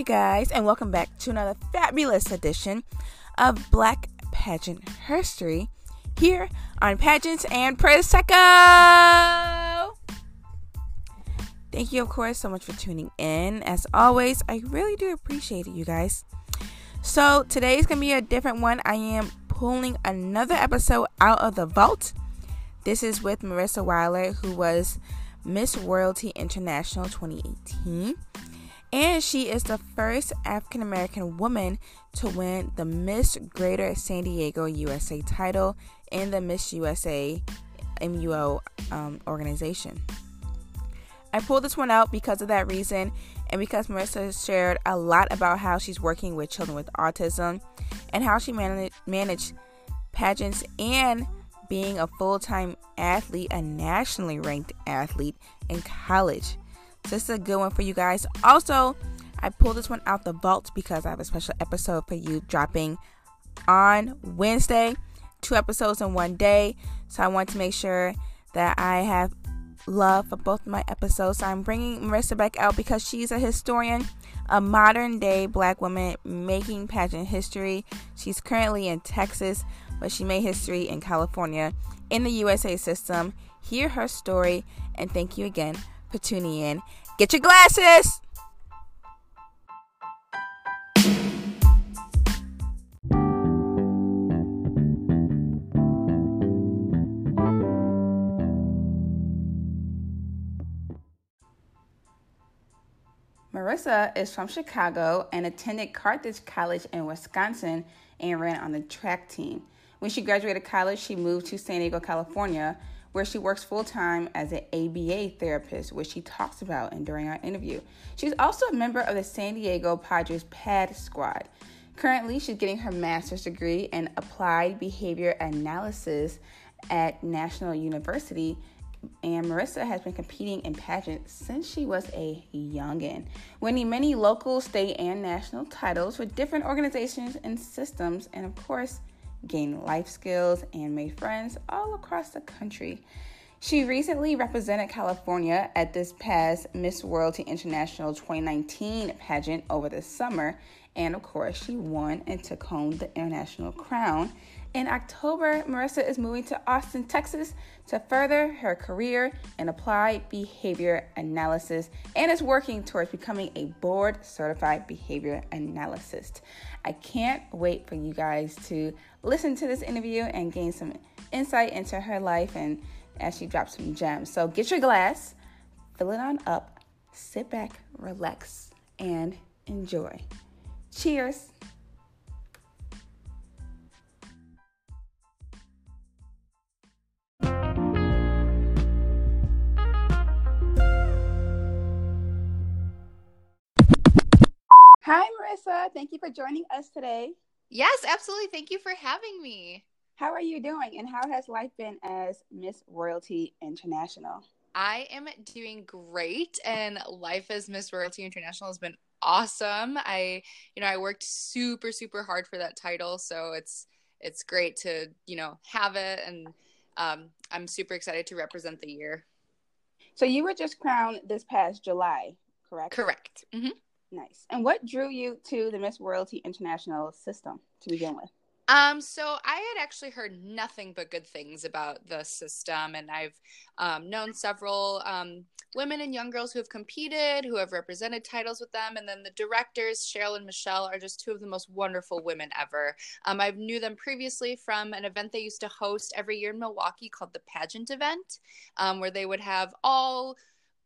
You guys, and welcome back to another fabulous edition of Black Pageant History here on Pageants and Prosecco. Thank you, of course, so much for tuning in. As always, I really do appreciate it, you guys. So, today's gonna be a different one. I am pulling another episode out of the vault. This is with Marissa Weiler, who was Miss Royalty International 2018 and she is the first African American woman to win the Miss Greater San Diego USA title in the Miss USA MUO um, organization. I pulled this one out because of that reason and because Marissa shared a lot about how she's working with children with autism and how she managed managed pageants and being a full-time athlete, a nationally ranked athlete in college. So this is a good one for you guys. Also, I pulled this one out the vault because I have a special episode for you dropping on Wednesday. Two episodes in one day. So I want to make sure that I have love for both of my episodes. So I'm bringing Marissa back out because she's a historian, a modern day black woman making pageant history. She's currently in Texas, but she made history in California in the USA system. Hear her story, and thank you again in. Get your glasses! Marissa is from Chicago and attended Carthage College in Wisconsin and ran on the track team. When she graduated college, she moved to San Diego, California, where she works full time as an ABA therapist, which she talks about in during our interview. She's also a member of the San Diego Padres PAD squad. Currently, she's getting her master's degree in applied behavior analysis at National University. And Marissa has been competing in pageants since she was a youngin', winning many local, state, and national titles with different organizations and systems, and of course, gained life skills, and made friends all across the country. She recently represented California at this past Miss Royalty International 2019 pageant over the summer, and of course, she won and took home the international crown. In October, Marissa is moving to Austin, Texas to further her career in applied behavior analysis and is working towards becoming a board certified behavior analyst. I can't wait for you guys to listen to this interview and gain some insight into her life and as she drops some gems. So get your glass, fill it on up, sit back, relax, and enjoy. Cheers. Hi, Marissa. Thank you for joining us today. Yes, absolutely. Thank you for having me. How are you doing, and how has life been as Miss Royalty International? I am doing great, and life as Miss Royalty International has been awesome. I, you know, I worked super, super hard for that title, so it's it's great to you know have it, and um, I'm super excited to represent the year. So you were just crowned this past July, correct? Correct. Mm-hmm. Nice. And what drew you to the Miss Royalty International system to begin with? Um, so I had actually heard nothing but good things about the system, and I've um, known several um, women and young girls who have competed, who have represented titles with them, and then the directors, Cheryl and Michelle, are just two of the most wonderful women ever. Um, I knew them previously from an event they used to host every year in Milwaukee called the Pageant Event, um, where they would have all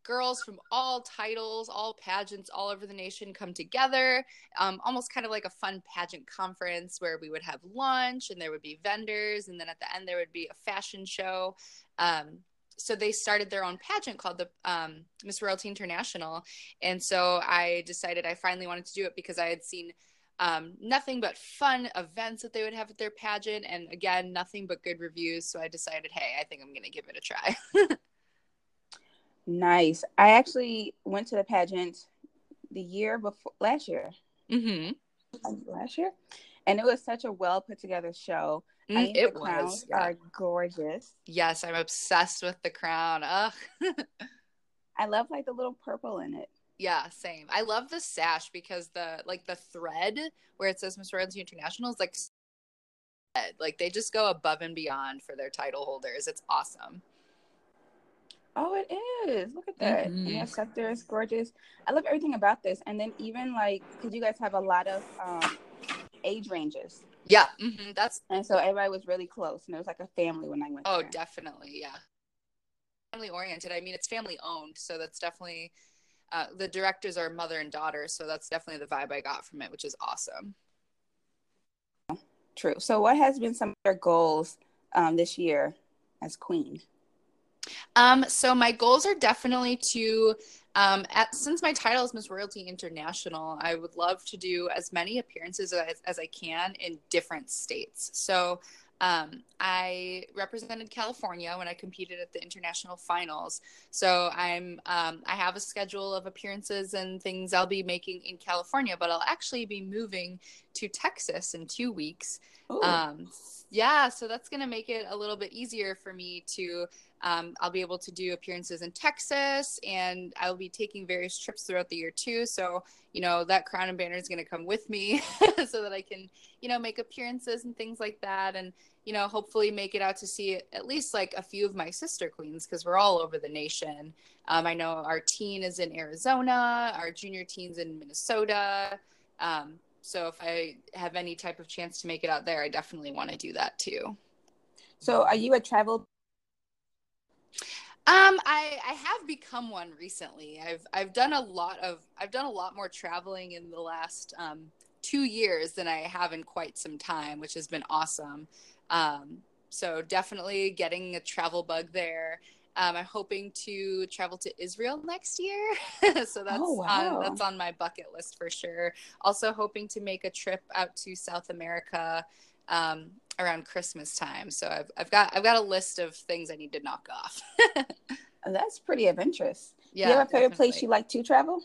girls from all titles, all pageants all over the nation come together, um, almost kind of like a fun pageant conference where we would have lunch and there would be vendors, and then at the end there would be a fashion show. Um, so they started their own pageant called the um, Miss Royalty International, and so I decided I finally wanted to do it because I had seen um, nothing but fun events that they would have at their pageant, and again, nothing but good reviews. So I decided, hey, I think I'm going to give it a try. Nice. I actually went to the pageant the year before last year. Mm-hmm. Last year, and it was such a well put together show. Mm, I it the crowns was, yeah. are gorgeous. Yes, I'm obsessed with the crown. Ugh. I love like the little purple in it. Yeah, same. I love the sash because the like the thread where it says Miss Royalty International is like like they just go above and beyond for their title holders. It's awesome. Oh, it is. Look at that. Mm-hmm. Your scepter is gorgeous. I love everything about this. And then even like, because you guys have a lot of um, age ranges. Yeah, mm-hmm. that's. And so everybody was really close, and it was like a family when I went. Oh, there. definitely, yeah. Family oriented. I mean, it's family owned, so that's definitely. Uh, the directors are mother and daughter, so that's definitely the vibe I got from it, which is awesome. True. So, what has been some of your goals um, this year as queen? Um, so my goals are definitely to um, at, since my title is Miss Royalty International, I would love to do as many appearances as, as I can in different states. So um, I represented California when I competed at the international finals. So I'm um, I have a schedule of appearances and things I'll be making in California, but I'll actually be moving to Texas in two weeks. Um, yeah, so that's going to make it a little bit easier for me to. Um, I'll be able to do appearances in Texas, and I'll be taking various trips throughout the year too. So you know that crown and banner is going to come with me, so that I can you know make appearances and things like that, and you know hopefully make it out to see at least like a few of my sister queens because we're all over the nation. Um, I know our teen is in Arizona, our junior teens in Minnesota. Um, so if I have any type of chance to make it out there, I definitely want to do that too. So are you a travel? Um, I I have become one recently. I've I've done a lot of I've done a lot more traveling in the last um, two years than I have in quite some time, which has been awesome. Um, so definitely getting a travel bug there. Um, I'm hoping to travel to Israel next year, so that's oh, wow. on, that's on my bucket list for sure. Also hoping to make a trip out to South America um, around Christmas time. So I've I've got I've got a list of things I need to knock off. that's pretty adventurous. Yeah, Do you have a favorite definitely. place you like to travel,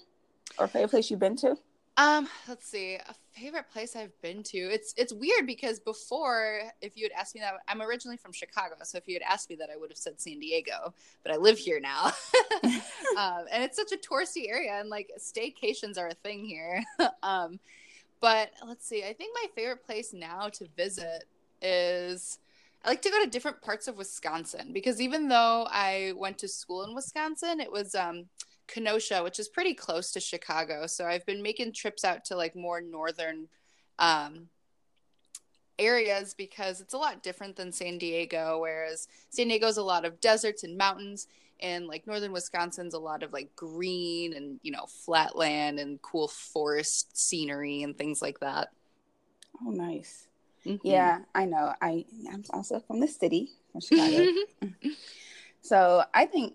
or favorite place you've been to? Um, let's see. Favorite place I've been to. It's it's weird because before, if you had asked me that, I'm originally from Chicago, so if you had asked me that, I would have said San Diego. But I live here now, um, and it's such a touristy area, and like staycations are a thing here. um, but let's see. I think my favorite place now to visit is. I like to go to different parts of Wisconsin because even though I went to school in Wisconsin, it was um, Kenosha, which is pretty close to Chicago. So I've been making trips out to like more northern um, areas because it's a lot different than San Diego. Whereas San Diego's a lot of deserts and mountains, and like northern Wisconsin's a lot of like green and you know flat land and cool forest scenery and things like that. Oh, nice. Mm-hmm. Yeah, I know. I I'm also from the city, from Chicago. so I think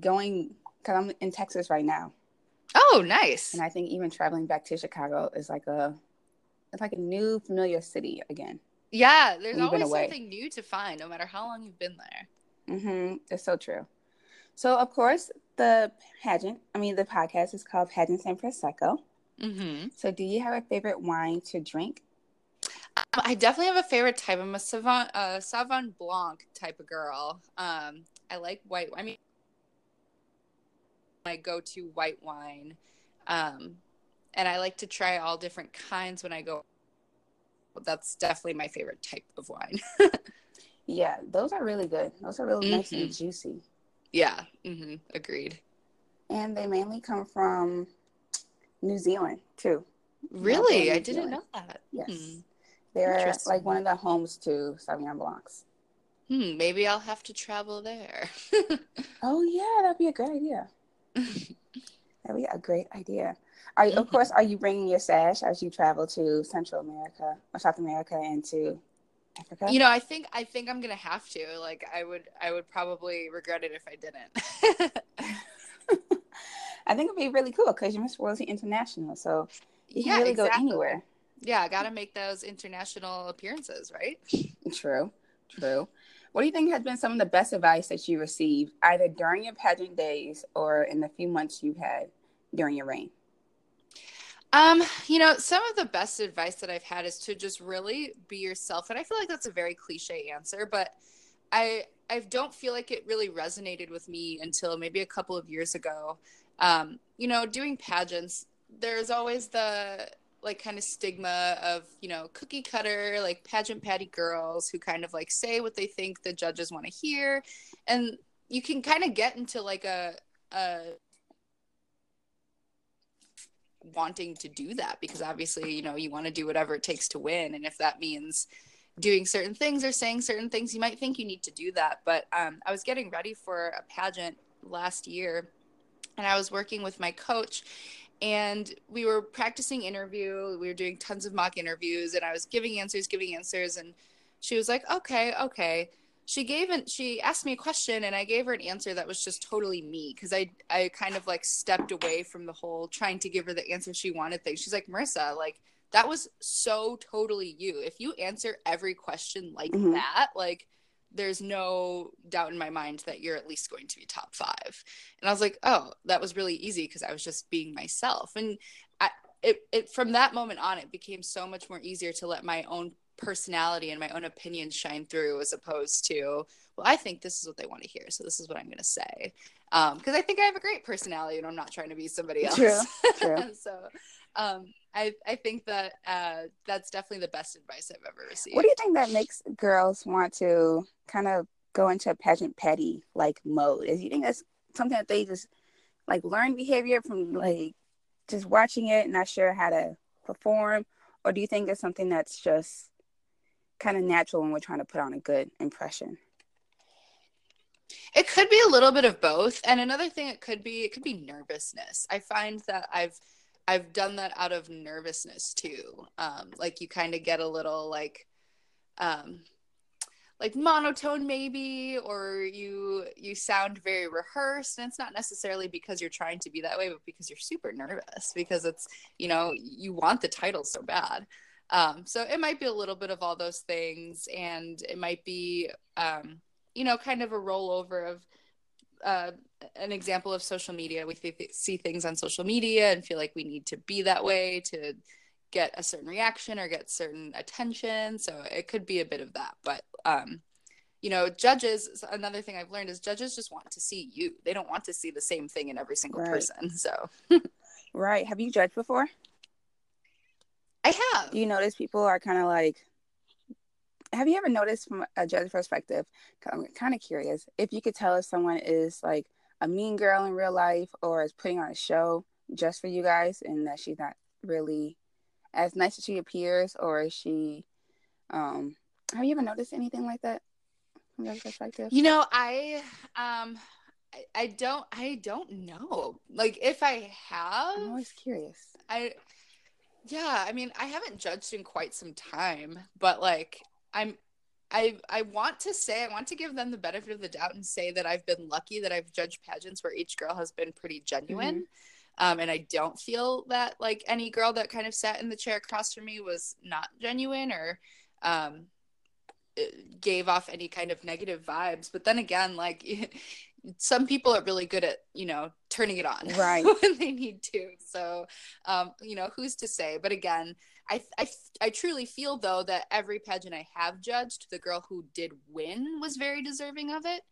going because I'm in Texas right now. Oh, nice. And I think even traveling back to Chicago is like a it's like a new familiar city again. Yeah, there's always something new to find, no matter how long you've been there. Mm-hmm. It's so true. So, of course, the pageant, I mean, the podcast is called Pageants and Prosecco. Mm-hmm. So, do you have a favorite wine to drink? Um, I definitely have a favorite type. I'm a Sauvignon, uh, Blanc type of girl. Um, I like white. I mean, my go-to white wine. Um, and I like to try all different kinds when I go. That's definitely my favorite type of wine. yeah, those are really good. Those are really mm-hmm. nice and mm-hmm. juicy. Yeah, mm-hmm. agreed. And they mainly come from New Zealand too. Really, I didn't know that. Yes, hmm. they're like one of the homes to Sauvignon Blancs. Hmm, maybe I'll have to travel there. oh yeah, that'd be a good idea. That'd be a great idea. Are you, mm-hmm. of course, are you bringing your sash as you travel to Central America or South America and to Africa? You know, I think I think I'm gonna have to. Like, I would I would probably regret it if I didn't. I think it'd be really cool because you're Miss Royalty International, so you can yeah, really exactly. go anywhere. Yeah, I got to make those international appearances, right? True, true. What do you think has been some of the best advice that you received either during your pageant days or in the few months you've had during your reign? Um, you know, some of the best advice that I've had is to just really be yourself. And I feel like that's a very cliche answer, but I I don't feel like it really resonated with me until maybe a couple of years ago. um, you know, doing pageants, there's always the like kind of stigma of you know cookie cutter like pageant patty girls who kind of like say what they think the judges want to hear. And you can kind of get into like a, a wanting to do that because obviously you know you want to do whatever it takes to win. And if that means doing certain things or saying certain things you might think you need to do that. But um, i was getting ready for a pageant last year and i was working with my coach and we were practicing interview we were doing tons of mock interviews and i was giving answers giving answers and she was like okay okay. She gave and she asked me a question and i gave her an answer that was just totally me because i i kind of like stepped away from the whole trying to give her the answer she wanted thing. She's like marissa like that was so totally you. If you answer every question like mm-hmm. that like there's no doubt in my mind that you're at least going to be top five. And I was like, oh, that was really easy because I was just being myself. And I, it, it, from that moment on, it became so much more easier to let my own personality and my own opinions shine through as opposed to, well, I think this is what they want to hear. So this is what I'm going to say. Because um, I think I have a great personality and I'm not trying to be somebody else. True. True. so, um, I, I think that uh, that's definitely the best advice I've ever received. What do you think that makes girls want to kind of go into a pageant petty like mode? Is you think that's something that they just like learn behavior from like just watching it, not sure how to perform, or do you think it's something that's just kind of natural when we're trying to put on a good impression? It could be a little bit of both, and another thing it could be it could be nervousness. I find that I've I've done that out of nervousness too. Um, like you kind of get a little like, um, like monotone maybe, or you you sound very rehearsed, and it's not necessarily because you're trying to be that way, but because you're super nervous because it's you know you want the title so bad. Um, so it might be a little bit of all those things, and it might be um, you know kind of a rollover of uh, an example of social media. We th- see things on social media and feel like we need to be that way to get a certain reaction or get certain attention. So it could be a bit of that. But, um, you know, judges, another thing I've learned is judges just want to see you. They don't want to see the same thing in every single right. person. So, right. Have you judged before? I have. Do you notice people are kind of like, have you ever noticed from a judge perspective? I'm kind of curious if you could tell if someone is like a mean girl in real life or is putting on a show just for you guys and that she's not really as nice as she appears or is she um have you ever noticed anything like that from your perspective? You know i um I, I don't i don't know. Like if i have i'm always curious. I yeah i mean i haven't judged in quite some time but like I'm I I want to say I want to give them the benefit of the doubt and say that I've been lucky that I've judged pageants where each girl has been pretty genuine. Mm-hmm. Um, and I don't feel that like any girl that kind of sat in the chair across from me was not genuine or um, gave off any kind of negative vibes. But then again, like some people are really good at you know turning it on right when they need to. So um, you know who's to say? But again, I, I, I truly feel though that every pageant I have judged, the girl who did win was very deserving of it.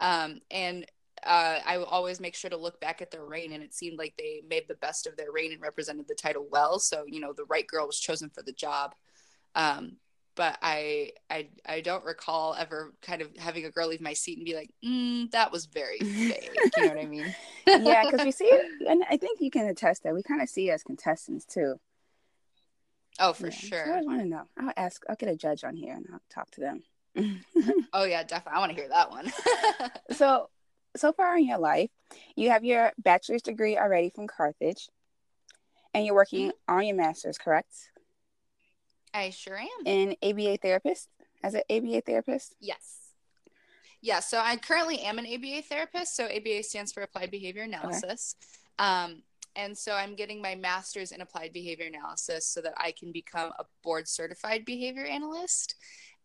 Um, and uh, I will always make sure to look back at their reign, and it seemed like they made the best of their reign and represented the title well. So you know, the right girl was chosen for the job. Um, but I, I, I don't recall ever kind of having a girl leave my seat and be like, mm, "That was very fake." you know what I mean? yeah, because we see and I think you can attest that we kind of see as contestants too. Oh, for yeah. sure. So I want to know. I'll ask. I'll get a judge on here and I'll talk to them. oh yeah, definitely. I want to hear that one. so, so far in your life, you have your bachelor's degree already from Carthage, and you're working mm-hmm. on your master's, correct? I sure am. An ABA therapist, as an ABA therapist. Yes. Yeah, so I currently am an ABA therapist. So ABA stands for Applied Behavior Analysis. Okay. Um, and so I'm getting my master's in applied behavior analysis so that I can become a board certified behavior analyst.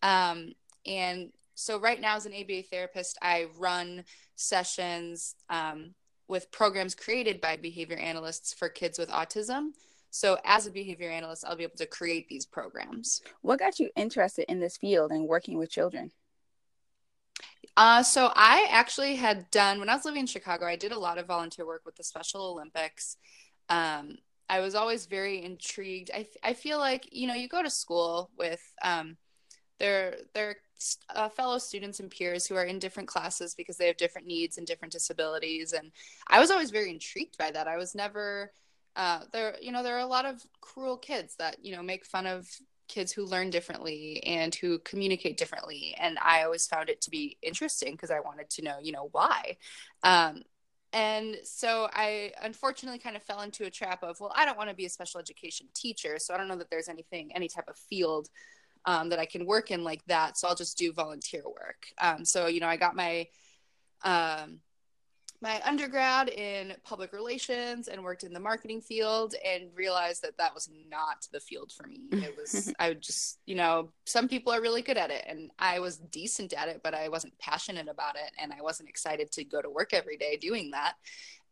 Um, and so right now, as an ABA therapist, I run sessions um, with programs created by behavior analysts for kids with autism. So, as a behavior analyst, I'll be able to create these programs. What got you interested in this field and working with children? Uh, so I actually had done when I was living in Chicago. I did a lot of volunteer work with the Special Olympics. Um, I was always very intrigued. I I feel like you know you go to school with um, their their uh, fellow students and peers who are in different classes because they have different needs and different disabilities, and I was always very intrigued by that. I was never uh, there. You know, there are a lot of cruel kids that you know make fun of kids who learn differently and who communicate differently and i always found it to be interesting because i wanted to know you know why um, and so i unfortunately kind of fell into a trap of well i don't want to be a special education teacher so i don't know that there's anything any type of field um, that i can work in like that so i'll just do volunteer work um, so you know i got my um, my undergrad in public relations and worked in the marketing field and realized that that was not the field for me. It was, I would just, you know, some people are really good at it and I was decent at it, but I wasn't passionate about it and I wasn't excited to go to work every day doing that.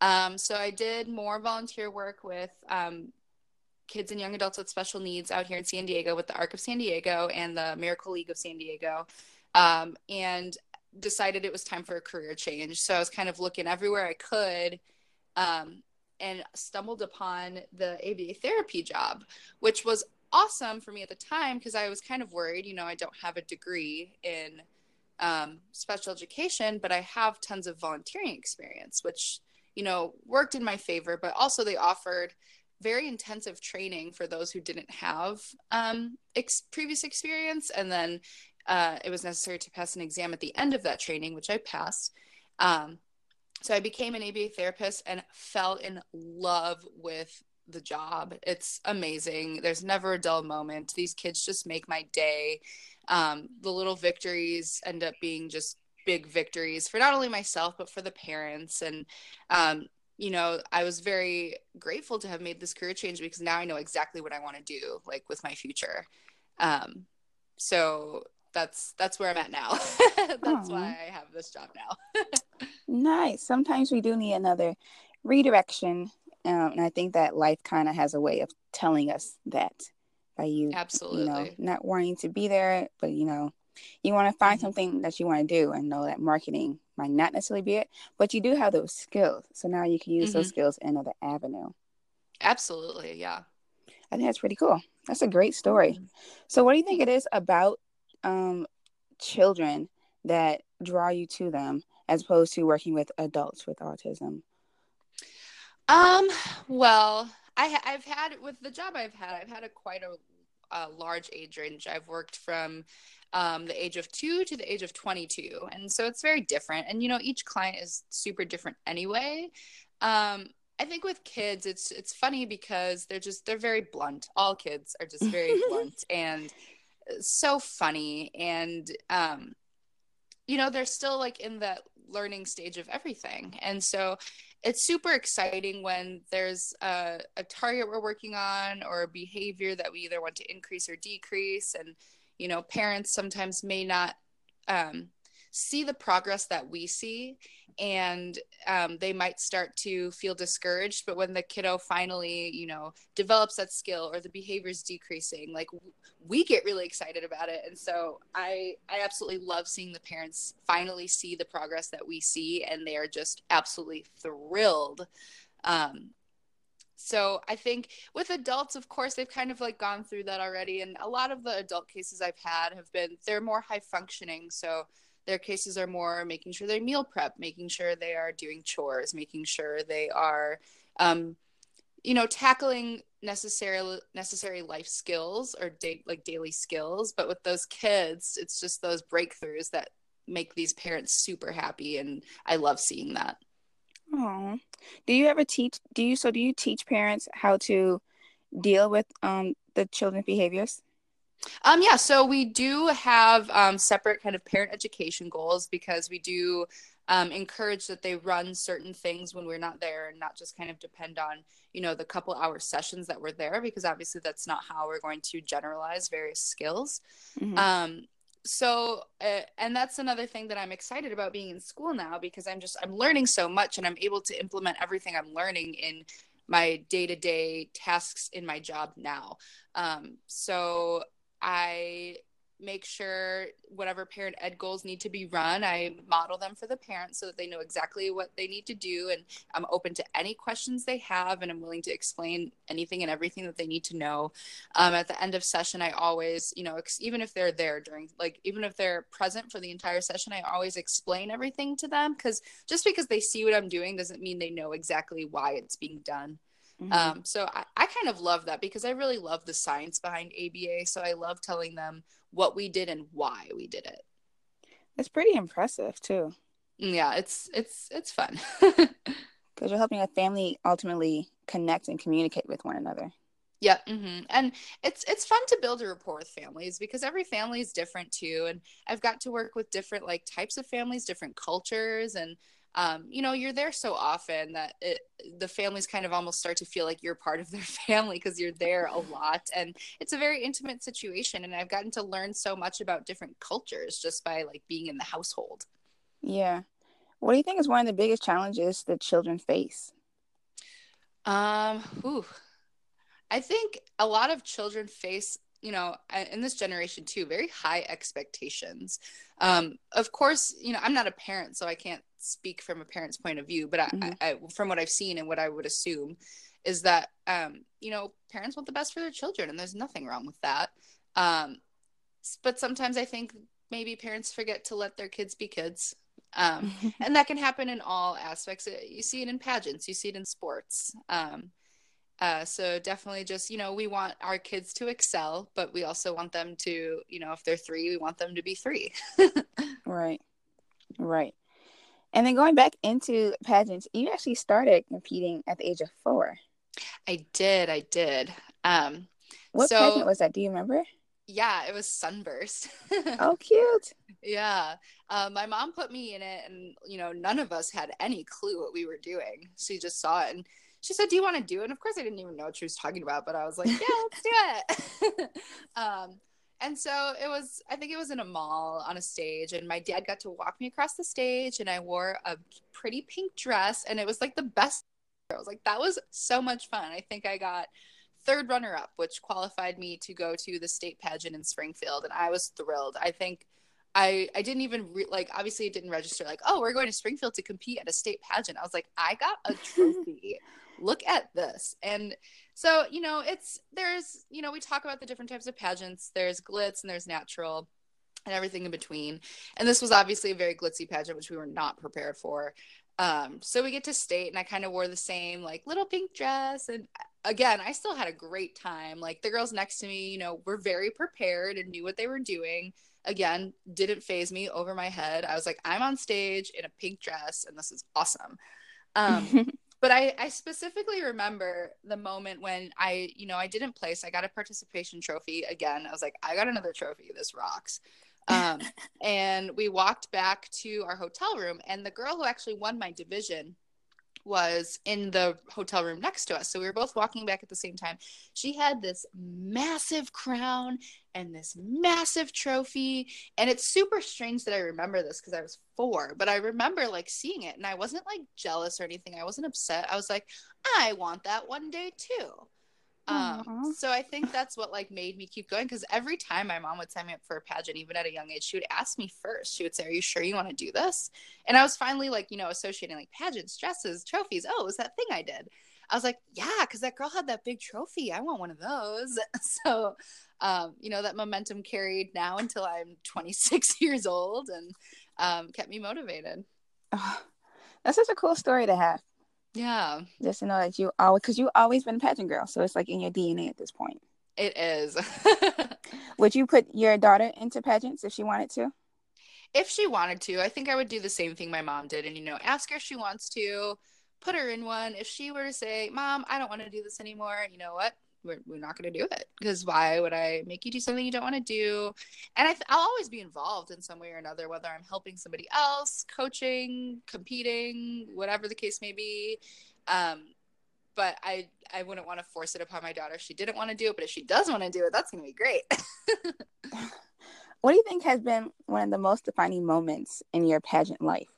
Um, so I did more volunteer work with um, kids and young adults with special needs out here in San Diego with the ARC of San Diego and the Miracle League of San Diego. Um, and decided it was time for a career change. So I was kind of looking everywhere I could um, and stumbled upon the ABA therapy job, which was awesome for me at the time because I was kind of worried. You know, I don't have a degree in um, special education, but I have tons of volunteering experience, which, you know, worked in my favor. But also, they offered very intensive training for those who didn't have um, ex- previous experience. And then uh, it was necessary to pass an exam at the end of that training, which I passed. Um, so I became an ABA therapist and fell in love with the job. It's amazing. There's never a dull moment. These kids just make my day. Um, the little victories end up being just big victories for not only myself but for the parents and um, you know i was very grateful to have made this career change because now i know exactly what i want to do like with my future um, so that's that's where I'm at now. that's why I have this job now. nice. Sometimes we do need another redirection, um, and I think that life kind of has a way of telling us that by you, absolutely, you know, not wanting to be there, but you know, you want to find mm-hmm. something that you want to do, and know that marketing might not necessarily be it, but you do have those skills, so now you can use mm-hmm. those skills in another avenue. Absolutely, yeah. I think that's pretty cool. That's a great story. Mm-hmm. So, what do you think it is about um, children that draw you to them as opposed to working with adults with autism? Um, well, I, I've had with the job I've had, I've had a quite a, a large age range. I've worked from um, the age of two to the age of 22. And so it's very different. And, you know, each client is super different anyway. Um, I think with kids, it's, it's funny because they're just, they're very blunt. All kids are just very blunt and so funny and um you know they're still like in that learning stage of everything. And so it's super exciting when there's a, a target we're working on or a behavior that we either want to increase or decrease. And you know parents sometimes may not um, see the progress that we see and um, they might start to feel discouraged but when the kiddo finally you know develops that skill or the behavior is decreasing like we get really excited about it and so i i absolutely love seeing the parents finally see the progress that we see and they are just absolutely thrilled um, so I think with adults, of course, they've kind of like gone through that already. And a lot of the adult cases I've had have been, they're more high functioning. So their cases are more making sure they meal prep, making sure they are doing chores, making sure they are, um, you know, tackling necessary necessary life skills or da- like daily skills. But with those kids, it's just those breakthroughs that make these parents super happy, and I love seeing that. Oh, do you ever teach? Do you so? Do you teach parents how to deal with um the children's behaviors? Um, yeah, so we do have um, separate kind of parent education goals because we do um, encourage that they run certain things when we're not there and not just kind of depend on, you know, the couple hour sessions that we're there because obviously that's not how we're going to generalize various skills. Mm-hmm. Um, so uh, and that's another thing that i'm excited about being in school now because i'm just i'm learning so much and i'm able to implement everything i'm learning in my day-to-day tasks in my job now um, so I make sure whatever parent ed goals need to be run, I model them for the parents so that they know exactly what they need to do. And I'm open to any questions they have, and I'm willing to explain anything and everything that they need to know. Um, at the end of session, I always, you know, ex- even if they're there during, like, even if they're present for the entire session, I always explain everything to them because just because they see what I'm doing doesn't mean they know exactly why it's being done. Mm-hmm. Um, so I, I kind of love that because I really love the science behind ABA. So I love telling them what we did and why we did it. It's pretty impressive too. Yeah, it's it's it's fun. Because you're helping a family ultimately connect and communicate with one another. Yeah, mm-hmm. and it's it's fun to build a rapport with families because every family is different too, and I've got to work with different like types of families, different cultures, and um, you know you're there so often that it, the families kind of almost start to feel like you're part of their family because you're there a lot. And it's a very intimate situation and i've gotten to learn so much about different cultures just by like being in the household. Yeah. What do you think is one of the biggest challenges that children face? Um whew. i think a lot of children face you know in this generation too very high expectations um of course you know i'm not a parent so i can't speak from a parent's point of view, but I, mm-hmm. I, I, from what I've seen and what I would assume is that um, you know parents want the best for their children, and there's nothing wrong with that. Um, but sometimes I think maybe parents forget to let their kids be kids, um, and that can happen in all aspects. Uh, you see it in pageants, you see it in sports. Um, uh, so definitely just you know we want our kids to excel but we also want them to you know if they're three we want them to be three right right and then going back into pageants, you actually started competing at the age of four. I did. I did. Um, what so, pageant was that? Do you remember? Yeah, it was Sunburst. oh, cute. Yeah. Uh, my mom put me in it, and, you know, none of us had any clue what we were doing. She just saw it and she said, Do you want to do it? And of course, I didn't even know what she was talking about, but I was like, Yeah, let's do it. um, and so it was i think it was in a mall on a stage and my dad got to walk me across the stage and i wore a pretty pink dress and it was like the best i was like that was so much fun i think i got third runner up which qualified me to go to the state pageant in springfield and i was thrilled i think I I didn't even re- like obviously it didn't register like oh we're going to Springfield to compete at a state pageant. I was like I got a trophy. Look at this. And so, you know, it's there's, you know, we talk about the different types of pageants. There's glitz and there's natural and everything in between. And this was obviously a very glitzy pageant, which we were not prepared for. Um, so we get to state, and I kind of wore the same like little pink dress. And again, I still had a great time. Like the girls next to me, you know, were very prepared and knew what they were doing. Again, didn't faze me over my head. I was like, I'm on stage in a pink dress, and this is awesome. Um, but I, I specifically remember the moment when I, you know, I didn't place. I got a participation trophy again. I was like, I got another trophy. This rocks. Um, and we walked back to our hotel room, and the girl who actually won my division was in the hotel room next to us. So we were both walking back at the same time. She had this massive crown and this massive trophy. And it's super strange that I remember this because I was four, but I remember like seeing it and I wasn't like jealous or anything. I wasn't upset. I was like, I want that one day too. Um, so I think that's what like made me keep going because every time my mom would sign me up for a pageant, even at a young age, she would ask me first. She would say, "Are you sure you want to do this?" And I was finally like, you know, associating like pageants, dresses, trophies. Oh, it was that thing I did. I was like, yeah, because that girl had that big trophy. I want one of those. so, um, you know, that momentum carried now until I'm 26 years old and um, kept me motivated. Oh, that's such a cool story to have. Yeah. Just to know that you always, because you've always been a pageant girl. So it's like in your DNA at this point. It is. would you put your daughter into pageants if she wanted to? If she wanted to, I think I would do the same thing my mom did and, you know, ask her if she wants to, put her in one. If she were to say, Mom, I don't want to do this anymore, you know what? We're, we're not going to do it because why would I make you do something you don't want to do? And I will always be involved in some way or another, whether I'm helping somebody else, coaching, competing, whatever the case may be. Um, but I I wouldn't want to force it upon my daughter. She didn't want to do it, but if she does want to do it, that's going to be great. what do you think has been one of the most defining moments in your pageant life?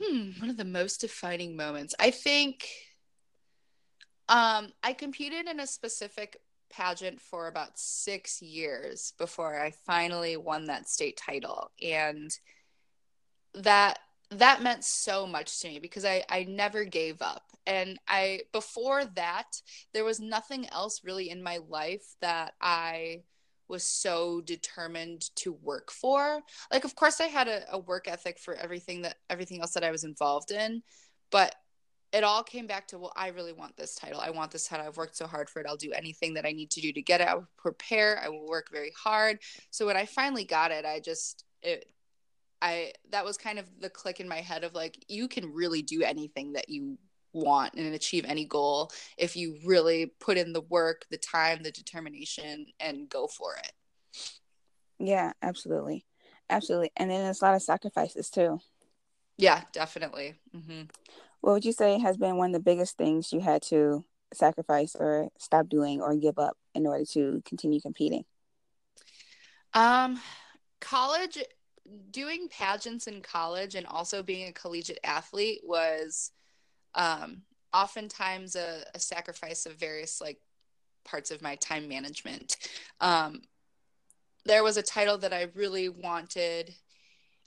Hmm, one of the most defining moments. I think um, I competed in a specific pageant for about six years before I finally won that state title. And that that meant so much to me because I, I never gave up. And I before that, there was nothing else really in my life that I was so determined to work for. Like of course I had a, a work ethic for everything that everything else that I was involved in, but it all came back to well i really want this title. I want this title. I've worked so hard for it. I'll do anything that i need to do to get it. I will prepare. I will work very hard. So when i finally got it i just it i that was kind of the click in my head of like you can really do anything that you want and achieve any goal if you really put in the work the time the determination and go for it. Yeah absolutely. Absolutely. And then there's a lot of sacrifices too. Yeah definitely. Mm-hmm. What would you say has been one of the biggest things you had to sacrifice or stop doing or give up in order to continue competing? Um, college, doing pageants in college and also being a collegiate athlete was um, oftentimes a, a sacrifice of various like parts of my time management. Um, there was a title that I really wanted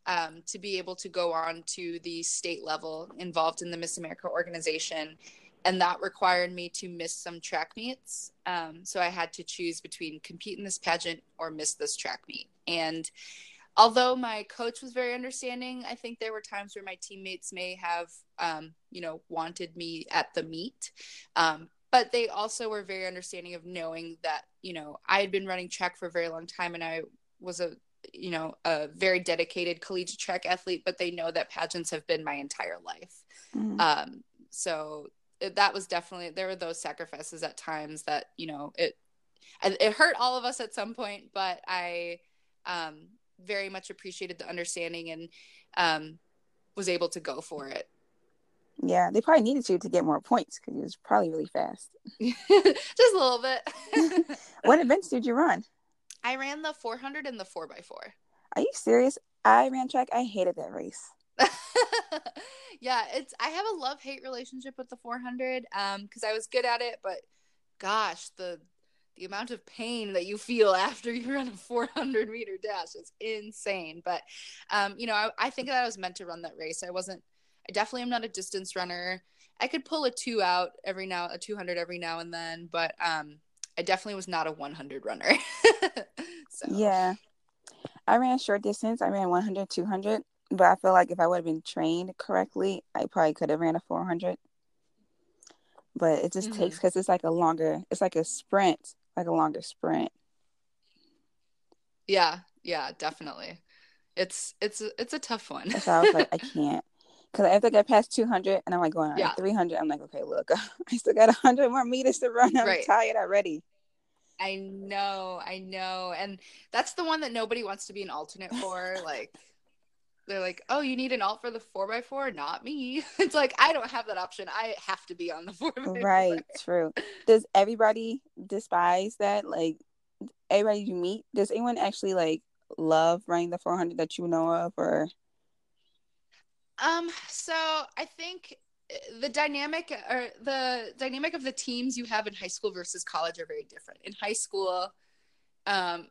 um, to be able to go on to the state level involved in the Miss America organization. And that required me to miss some track meets. Um, so I had to choose between compete in this pageant or miss this track meet. And although my coach was very understanding, I think there were times where my teammates may have, um, you know, wanted me at the meet. Um, but they also were very understanding of knowing that, you know, I had been running track for a very long time and I was a you know a very dedicated collegiate track athlete but they know that pageants have been my entire life. Mm-hmm. um, so that was definitely there were those sacrifices at times that you know it it hurt all of us at some point but i um, very much appreciated the understanding and um, was able to go for it. Yeah they probably needed you to get more points because it was probably really fast. Just a little bit. What events did you run I ran the 400 and the 4x4. Are you serious? I ran track. I hated that race. yeah, it's I have a love hate relationship with the 400 um because I was good at it, but gosh, the the amount of pain that you feel after you run a 400 meter dash is insane. But um, you know, I, I think that I was meant to run that race. I wasn't. I definitely am not a distance runner. I could pull a two out every now, a 200 every now and then, but um, I definitely was not a 100 runner. so. Yeah. I ran short distance. I ran 100, 200. But I feel like if I would have been trained correctly, I probably could have ran a 400. But it just mm-hmm. takes, because it's like a longer, it's like a sprint, like a longer sprint. Yeah. Yeah, definitely. It's, it's, it's a tough one. so I was like, I can't. Because after I get past 200 and I'm like going on yeah. 300, I'm like, okay, look, I still got 100 more meters to run. I'm right. tired already. I know, I know. And that's the one that nobody wants to be an alternate for. like, they're like, oh, you need an alt for the 4x4? Not me. It's like, I don't have that option. I have to be on the 4x4. Right, true. Does everybody despise that? Like, everybody you meet, does anyone actually like love running the 400 that you know of or? Um, so I think uh, the dynamic or the dynamic of the teams you have in high school versus college are very different. In high school, um,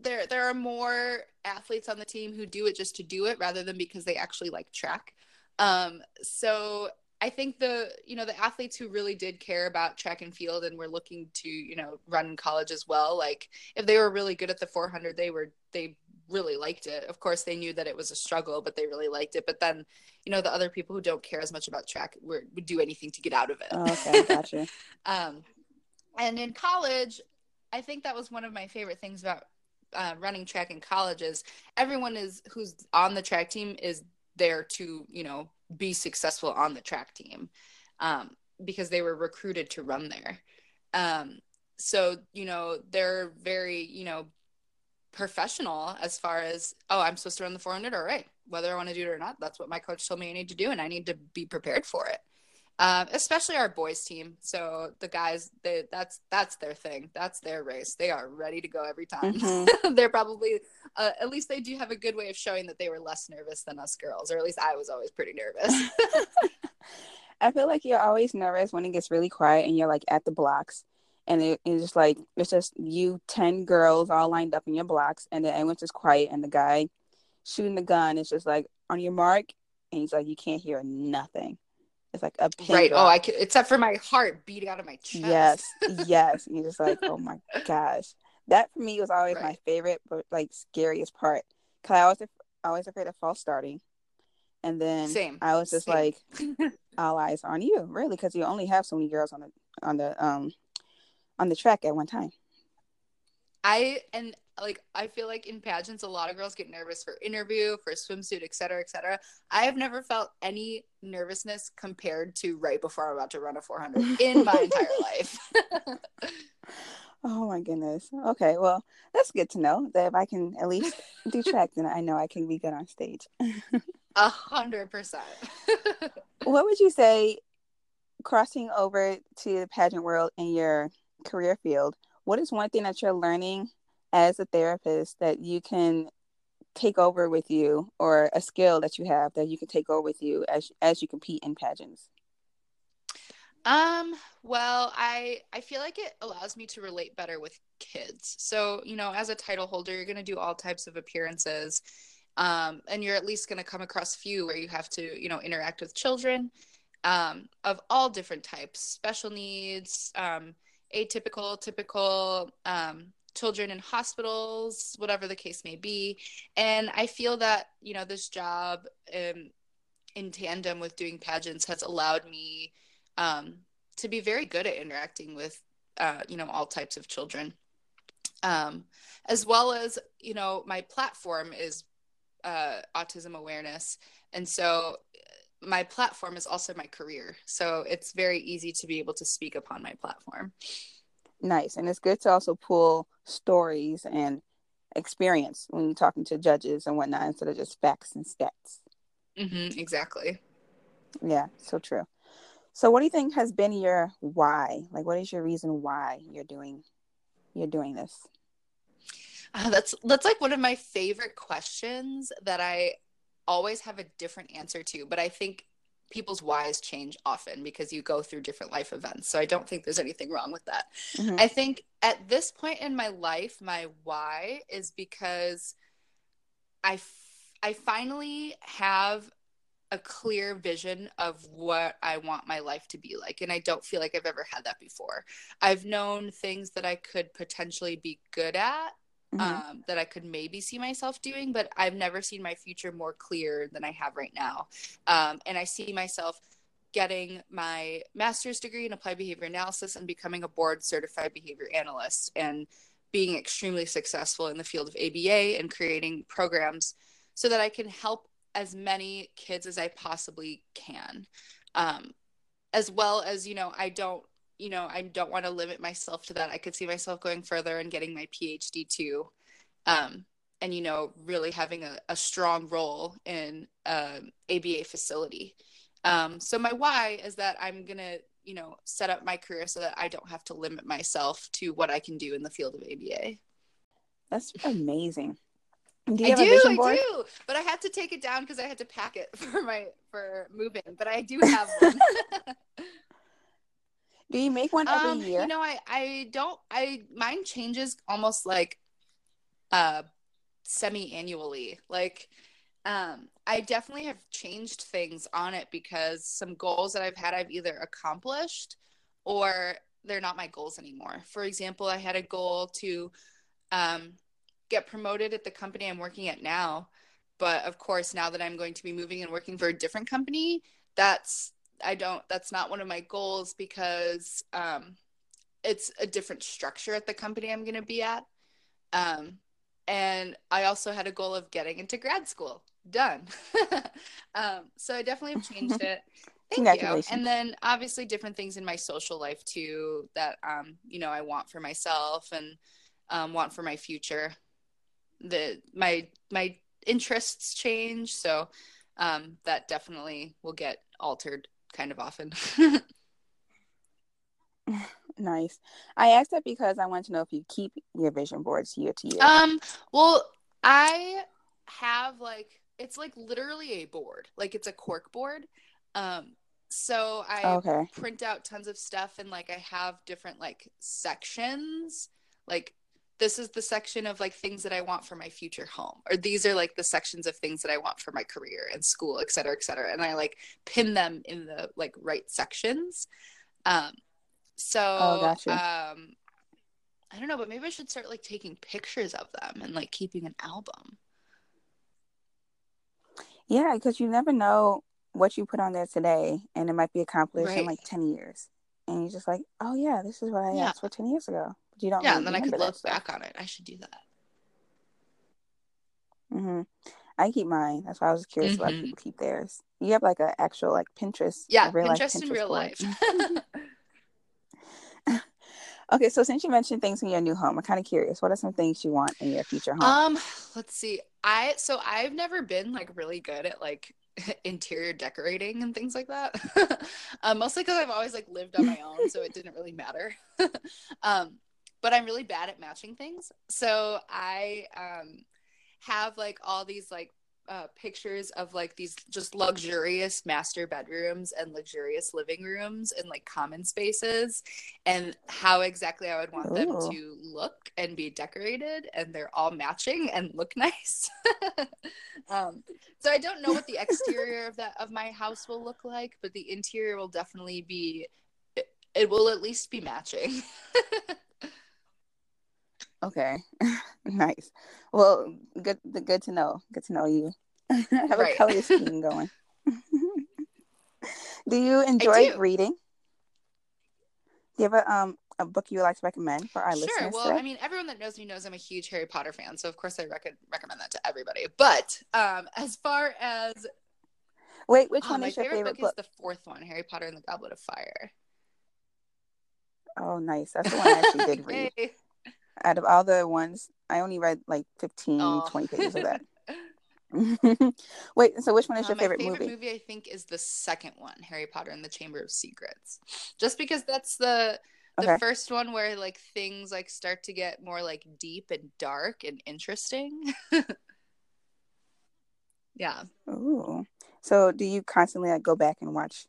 there there are more athletes on the team who do it just to do it rather than because they actually like track. Um, so I think the you know the athletes who really did care about track and field and were looking to you know run in college as well. Like if they were really good at the 400, they were they really liked it. Of course, they knew that it was a struggle, but they really liked it. But then, you know, the other people who don't care as much about track were, would do anything to get out of it. Oh, okay, gotcha. um, and in college, I think that was one of my favorite things about uh, running track in college is everyone is who's on the track team is there to you know be successful on the track team um, because they were recruited to run there. Um, so you know they're very you know professional as far as oh i'm supposed to run the 400 all right whether i want to do it or not that's what my coach told me i need to do and i need to be prepared for it. Um, especially our boys team. So the guys they that's that's their thing. That's their race. They are ready to go every time. Mm-hmm. they're probably uh, at least they do have a good way of showing that they were less nervous than us girls or at least i was always pretty nervous. I feel like you're always nervous when it gets really quiet and you're like at the blocks and it, it's just like it's just you 10 girls all lined up in your blocks and then everyone's just quiet and the guy shooting the gun is just like on your mark and he's like you can't hear nothing it's like a pin right. drop. Oh, I could, except for my heart beating out of my chest. yes yes and you're just like oh my gosh that for me was always my favorite but like scariest part because i was always afraid of false starting and then Same. i was just Same. like all eyes on you really because you only have so many girls on the on the um on the track at one time I and like I feel like in pageants a lot of girls get nervous for interview, for swimsuit, et cetera, et cetera. I have never felt any nervousness compared to right before I'm about to run a 400 in my entire life. Oh my goodness. Okay, well, that's good to know that if I can at least do track, then I know I can be good on stage. A hundred percent. What would you say, crossing over to the pageant world in your career field, what is one thing that you're learning as a therapist that you can take over with you, or a skill that you have that you can take over with you as as you compete in pageants? Um, well, I I feel like it allows me to relate better with kids. So, you know, as a title holder, you're going to do all types of appearances. Um, and you're at least going to come across a few where you have to, you know, interact with children um, of all different types, special needs, um, atypical, typical, um, children in hospitals, whatever the case may be. And I feel that, you know, this job um, in tandem with doing pageants has allowed me um, to be very good at interacting with uh, you know all types of children um, as well as you know my platform is uh, autism awareness and so my platform is also my career so it's very easy to be able to speak upon my platform Nice, and it's good to also pull stories and experience when you're talking to judges and whatnot instead of just facts and stats. hmm exactly Yeah, so true. So what do you think has been your why? Like what is your reason why you're doing you're doing this? Uh, that's that's like one of my favorite questions that I always have a different answer to, but I think people's whys change often because you go through different life events. So I don't think there's anything wrong with that. Mhm. I think at this point in my life, my why is because I f- I finally have a clear vision of what I want my life to be like. And I don't feel like I've ever had that before. I've known things that I could potentially be good at Mhm. um, that I could maybe see myself doing, but I've never seen my future more clear than I have right now. Um, and I see myself getting my master's degree in applied behavior analysis and becoming a board certified behavior analyst and being extremely successful in the field of ABA and creating programs so that I can help as many kids as I possibly can. Um, as well as, you know, I don't you know, I don't want to limit myself to that. I could see myself going further and getting my PhD too. Um, and, you know, really having a, a strong role in um, ABA facility. Um, so my why is that I'm going to, you know, set up my career so that I don't have to limit myself to what I can do in the field of ABA. That's amazing. Do I do, I do, but I had to take it down because I had to pack it for my for moving. But I do have one. Do you make one every um, year? You know, I I don't. I mine changes almost like uh semi-annually. Like um I definitely have changed things on it because some goals that I've had I've either accomplished or they're not my goals anymore. For example, I had a goal to um get promoted at the company I'm working at now, but of course now that I'm going to be moving and working for a different company, that's I don't that's not one of my goals because um it's a different structure at the company I'm going to be at. Um and I also had a goal of getting into grad school. Done. um so I definitely have changed it. Thank you. And then obviously different things in my social life too that um you know I want for myself and um want for my future. The my my interests change, so um that definitely will get altered kind of often. Nice. I asked that because I want to know if you keep your vision boards year to year. um, well, I have like it's like literally a board, like it's a cork board. Um, So I Okay. print out tons of stuff and like I have different like sections. Like this is the section of like things that I want for my future home. Or these are like the sections of things that I want for my career and school, et cetera, et cetera. And I like pin them in the like right sections. Um so Oh, gotcha. um I don't know, but maybe I should start like taking pictures of them and like keeping an album. Yeah, because you never know what you put on there today, and it might be accomplished in like ten years, and you're just like, oh yeah, this is what I Yeah. asked for ten years ago. You don't. yeah, really and then I could look stuff. back on it. I should do that. Mm-hmm. I keep mine. That's why I was curious about Mhm. people keep theirs. You have like an actual like Pinterest. Yeah, real life Pinterest in real board. life. Okay, so since you mentioned things in your new home, I'm kind of curious. What are some things you want in your future home? Um, let's see. I so I've never been like really good at like interior decorating and things like that. um, mostly because I've always like lived on my own, so it didn't really matter. um, but I'm really bad at matching things. So I um have like all these like uh, pictures of like these just luxurious master bedrooms and luxurious living rooms and like common spaces and how exactly I would want them to look and be decorated and they're all matching and look nice. um, so I don't know what the exterior of that of my house will look like, but the interior will definitely be it, it will at least be matching. Okay, nice. Well, good. Good to know. Good to know you have Right. a color scheme going. do you enjoy do. reading? Do you have a um a book you would like to recommend for our sure. listeners? Well, today? I mean, everyone that knows me knows I'm a huge Harry Potter fan, so of course I rec- recommend that to everybody. But um, as far as Wait, which oh, one my is your favorite, favorite book, book? is the fourth one, Harry Potter and the Goblet of Fire. Oh, nice. That's the one I actually did read. Yay. Out of all the ones, I only read like 15, Aw. 20 pages of that. Wait, so which one is Uh, your my favorite, favorite movie? movie? I think, is the second one, Harry Potter and the Chamber of Secrets. Just because that's the the Okay. first one where like things like start to get more like deep and dark and interesting. yeah. Ooh. So do you constantly like go back and watch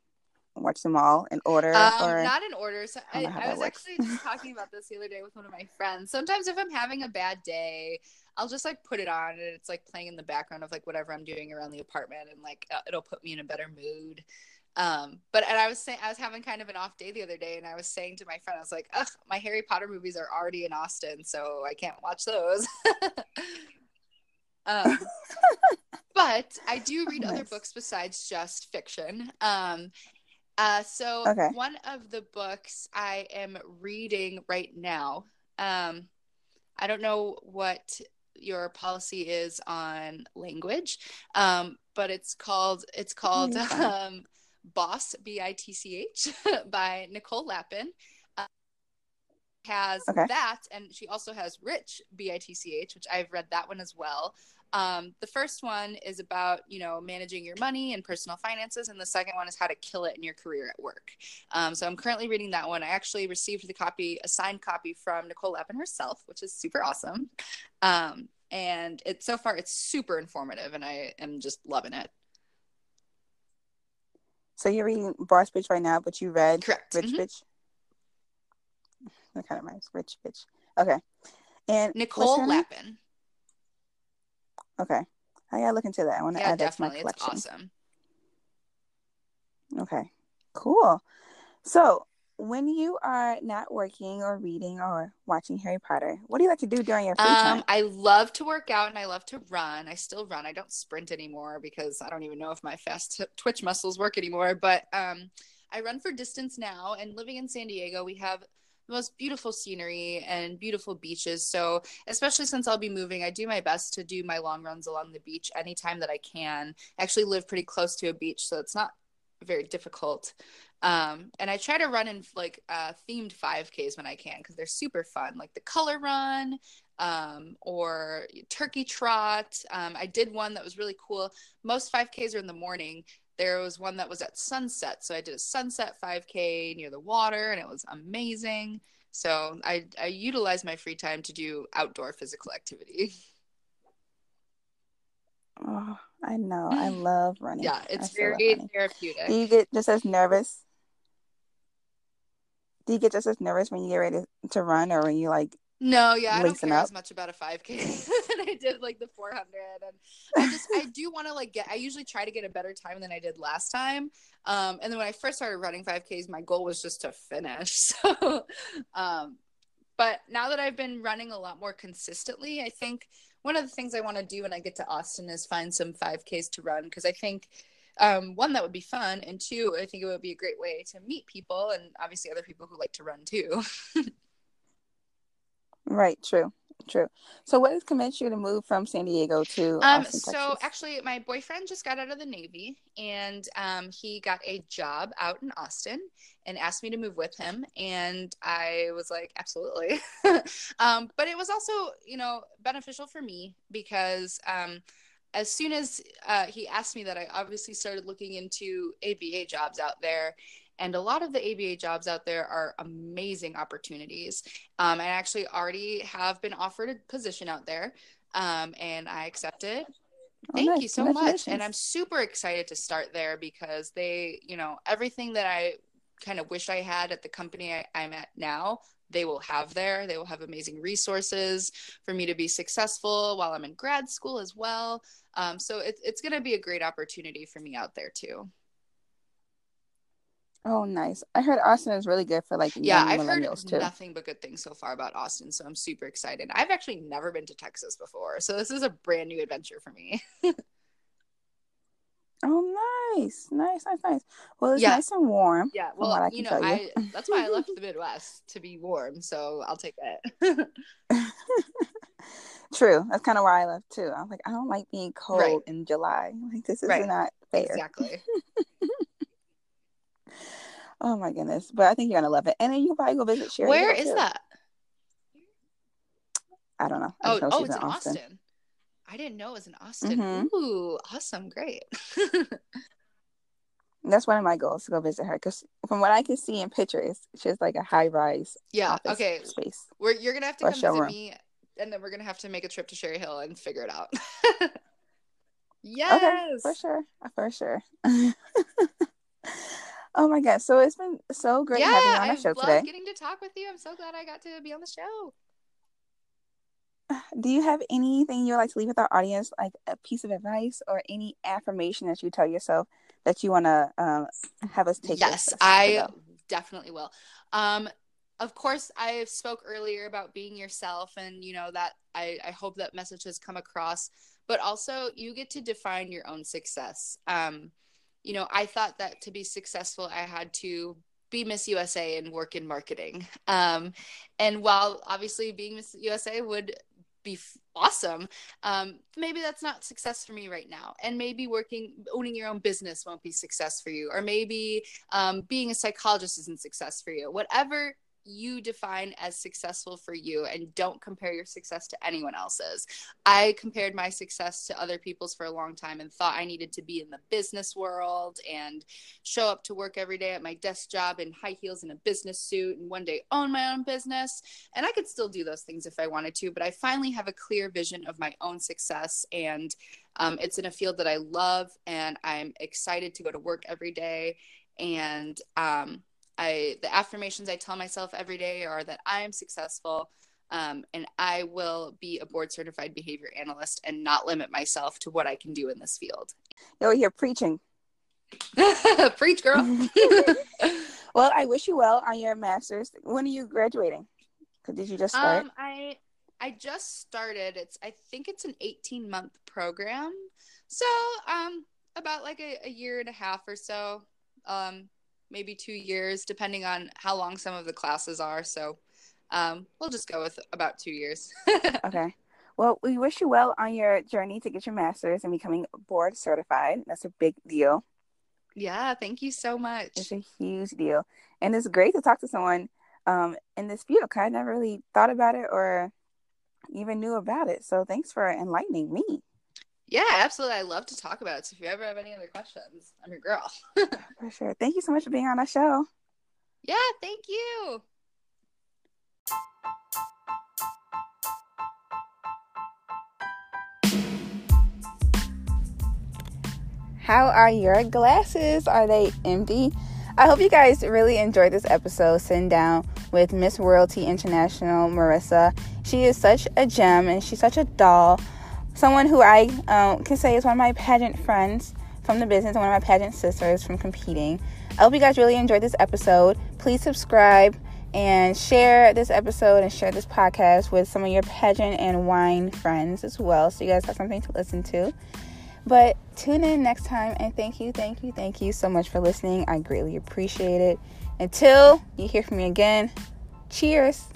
watch them all in order Um, or not in order. So I I, don't know how I was works. actually just talking about this the other day with one of my friends. Sometimes if I'm having a bad day, I'll just like put it on and it's like playing in the background of like whatever I'm doing around the apartment and like uh, it'll put me in a better mood. Um, but and I was saying I was having kind of an off day the other day and I was saying to my friend, I was like, ugh, my Harry Potter movies are already in Austin, so I can't watch those. um, but I do read other Nice. books besides just fiction. Um, uh, so Okay. one of the books I am reading right now, um, I don't know what your policy is on language, um, but it's called it's called um, Boss B I T C H by Nicole Lapin. Uh, has Okay. that, and she also has Rich B I T C H, which I've read that one as well. Um, the first one is about you know managing your money and personal finances, and the second one is how to kill it in your career at work. Um, so I'm currently reading that one. I actually received the copy, a signed copy from Nicole Lapin herself, which is super awesome. Um, and it so far it's super informative, and I am just loving it. So you're reading Boss Bitch right now, but you read Correct. Rich Mhm. Bitch. That kind of rhymes. Rich Bitch. Okay. And Nicole? Lapin. Okay. I gotta look into that. I want to Yeah, add that to my definitely. It's collection. awesome. Okay. Cool. So when you are not working or reading or watching Harry Potter, what do you like to do during your free time? Um, I love to work out and I love to run. I still run. I don't sprint anymore because I don't even know if my fast t- twitch muscles work anymore. But um, I run for distance now. And living in San Diego, we have the most beautiful scenery and beautiful beaches. So, especially since I'll be moving, I do my best to do my long runs along the beach anytime that I can. I actually live pretty close to a beach, so it's not very difficult. Um, and I try to run in like uh, themed 5Ks when I can because they're super fun, like the color run um, or turkey trot. Um, I did one that was really cool. Most 5Ks are in the morning. There was one that was at sunset. So I did a sunset 5K near the water and it was amazing. So I, I utilize my free time to do outdoor physical activity. Oh, I know. I love running. Yeah, it's very therapeutic. Do you get just as nervous? Do you get just as nervous when you get ready to run or when you like No, yeah, I don't care up? as much about a 5K than I did like the 400. And I just, I do want to like get, I usually try to get a better time than I did last time. Um, and then when I first started running 5Ks, my goal was just to finish. So, um, but now that I've been running a lot more consistently, I think one of the things I want to do when I get to Austin is find some 5Ks to run because I think um, one that would be fun, and two, I think it would be a great way to meet people and obviously other people who like to run too. Right, true. True. So what has convinced you to move from San Diego to Um, Austin, so Texas? actually, my boyfriend just got out of the Navy, and um, he got a job out in Austin, and asked me to move with him, and I was like, absolutely. um, but it was also, you know, beneficial for me because um, as soon as uh, he asked me that, I obviously started looking into ABA jobs out there. And a lot of the ABA jobs out there are amazing opportunities. Um, I actually already have been offered a position out there, um, and I accepted. Oh, Thank nice. you so much. And I'm super excited to start there because they, you know, everything that I kind of wish I had at the company I, I'm at now, they will have there. They will have amazing resources for me to be successful while I'm in grad school as well. Um, so it, it's going to be a great opportunity for me out there too. Oh, nice. I heard Austin is really good for like. Yeah, I've heard too. nothing but good things so far about Austin. So I'm super excited. I've actually never been to Texas before. So this is a brand new adventure for me. Oh, nice, nice, nice, nice. Well, it's Yeah. nice and warm. Yeah, well, you know, you. I that's why I left the Midwest to be warm, so I'll take it. True. That's kind of where I left too. I was like, I don't like being cold Right. in July. Like this is Right. not fair. exactly. Oh my goodness. But I think you're gonna love it. And then you can probably go visit Sherri. Where is too. that? I don't know. I Oh, know oh, it's in in Austin. Austin. I didn't know it was in Austin. Mhm. Ooh, awesome, great. That's one of my goals to go visit her because from what I can see in pictures, she's like a high rise yeah, okay. space. We're you're gonna have to come visit me, and then we're gonna have to make a trip to Sherri Hill and figure it out. yes. Okay, for sure, for sure. oh my god! So it's been so great yeah, having you on I our show today. getting to talk with you. I'm so glad I got to be on the show. Do you have anything you would like to leave with our audience, like a piece of advice or any affirmation that you tell yourself that you want to um, have us take? yes i definitely will um of course i spoke earlier about being yourself and you know that i i hope that message has come across but also you get to define your own success um you know i thought that to be successful i had to be miss usa and work in marketing. Um and while obviously being miss usa would be awesome um, maybe that's not success for me right now. And maybe working owning your own business won't be success for you. Or maybe um, being a psychologist isn't success for you. Whatever you define as successful for you and don't compare your success to anyone else's i compared my success to other people's for a long time and thought i needed to be in the business world and show up to work every day at my desk job in high heels and a business suit and one day own my own business and I could still do those things if I wanted to, but I finally have a clear vision of my own success. And um, it's in a field that I love, and I'm excited to go to work every day. And um, I, the affirmations I tell myself every day are that I am successful. Um, and I will be a board certified behavior analyst and not limit myself to what I can do in this field. No, you're here preaching. Preach, girl. Well, I wish you well on your master's. When are you graduating? Did you just start? Um, I I just started. It's I think it's an 18 month program. So um about like a, a year and a half or so. Um maybe two years, depending on how long some of the classes are. So um we'll just go with about two years. Okay. Well, we wish you well on your journey to get your master's and becoming board certified. That's a big deal. yeah, thank you so much. It's a huge deal. And it's great to talk to someone um, in this field 'cause I never really thought about it or even knew about it. So thanks for enlightening me. Yeah, absolutely. I love to talk about it. So if you ever have any other questions, I'm your girl. For sure. Thank you so much for being on our show. yeah, thank you. How are your glasses? Are they empty? I hope you guys really enjoyed this episode sitting down with Miss Royalty International Marissa. She is such a gem and she's such a doll. Someone who I um, can say is one of my pageant friends from the business, and one of my pageant sisters from competing. I hope you guys really enjoyed this episode. Please subscribe and share this episode and share this podcast with some of your pageant and wine friends as well so you guys have something to listen to. But tune in next time and thank you, thank you, thank you so much for listening. I greatly appreciate it. Until you hear from me again, cheers.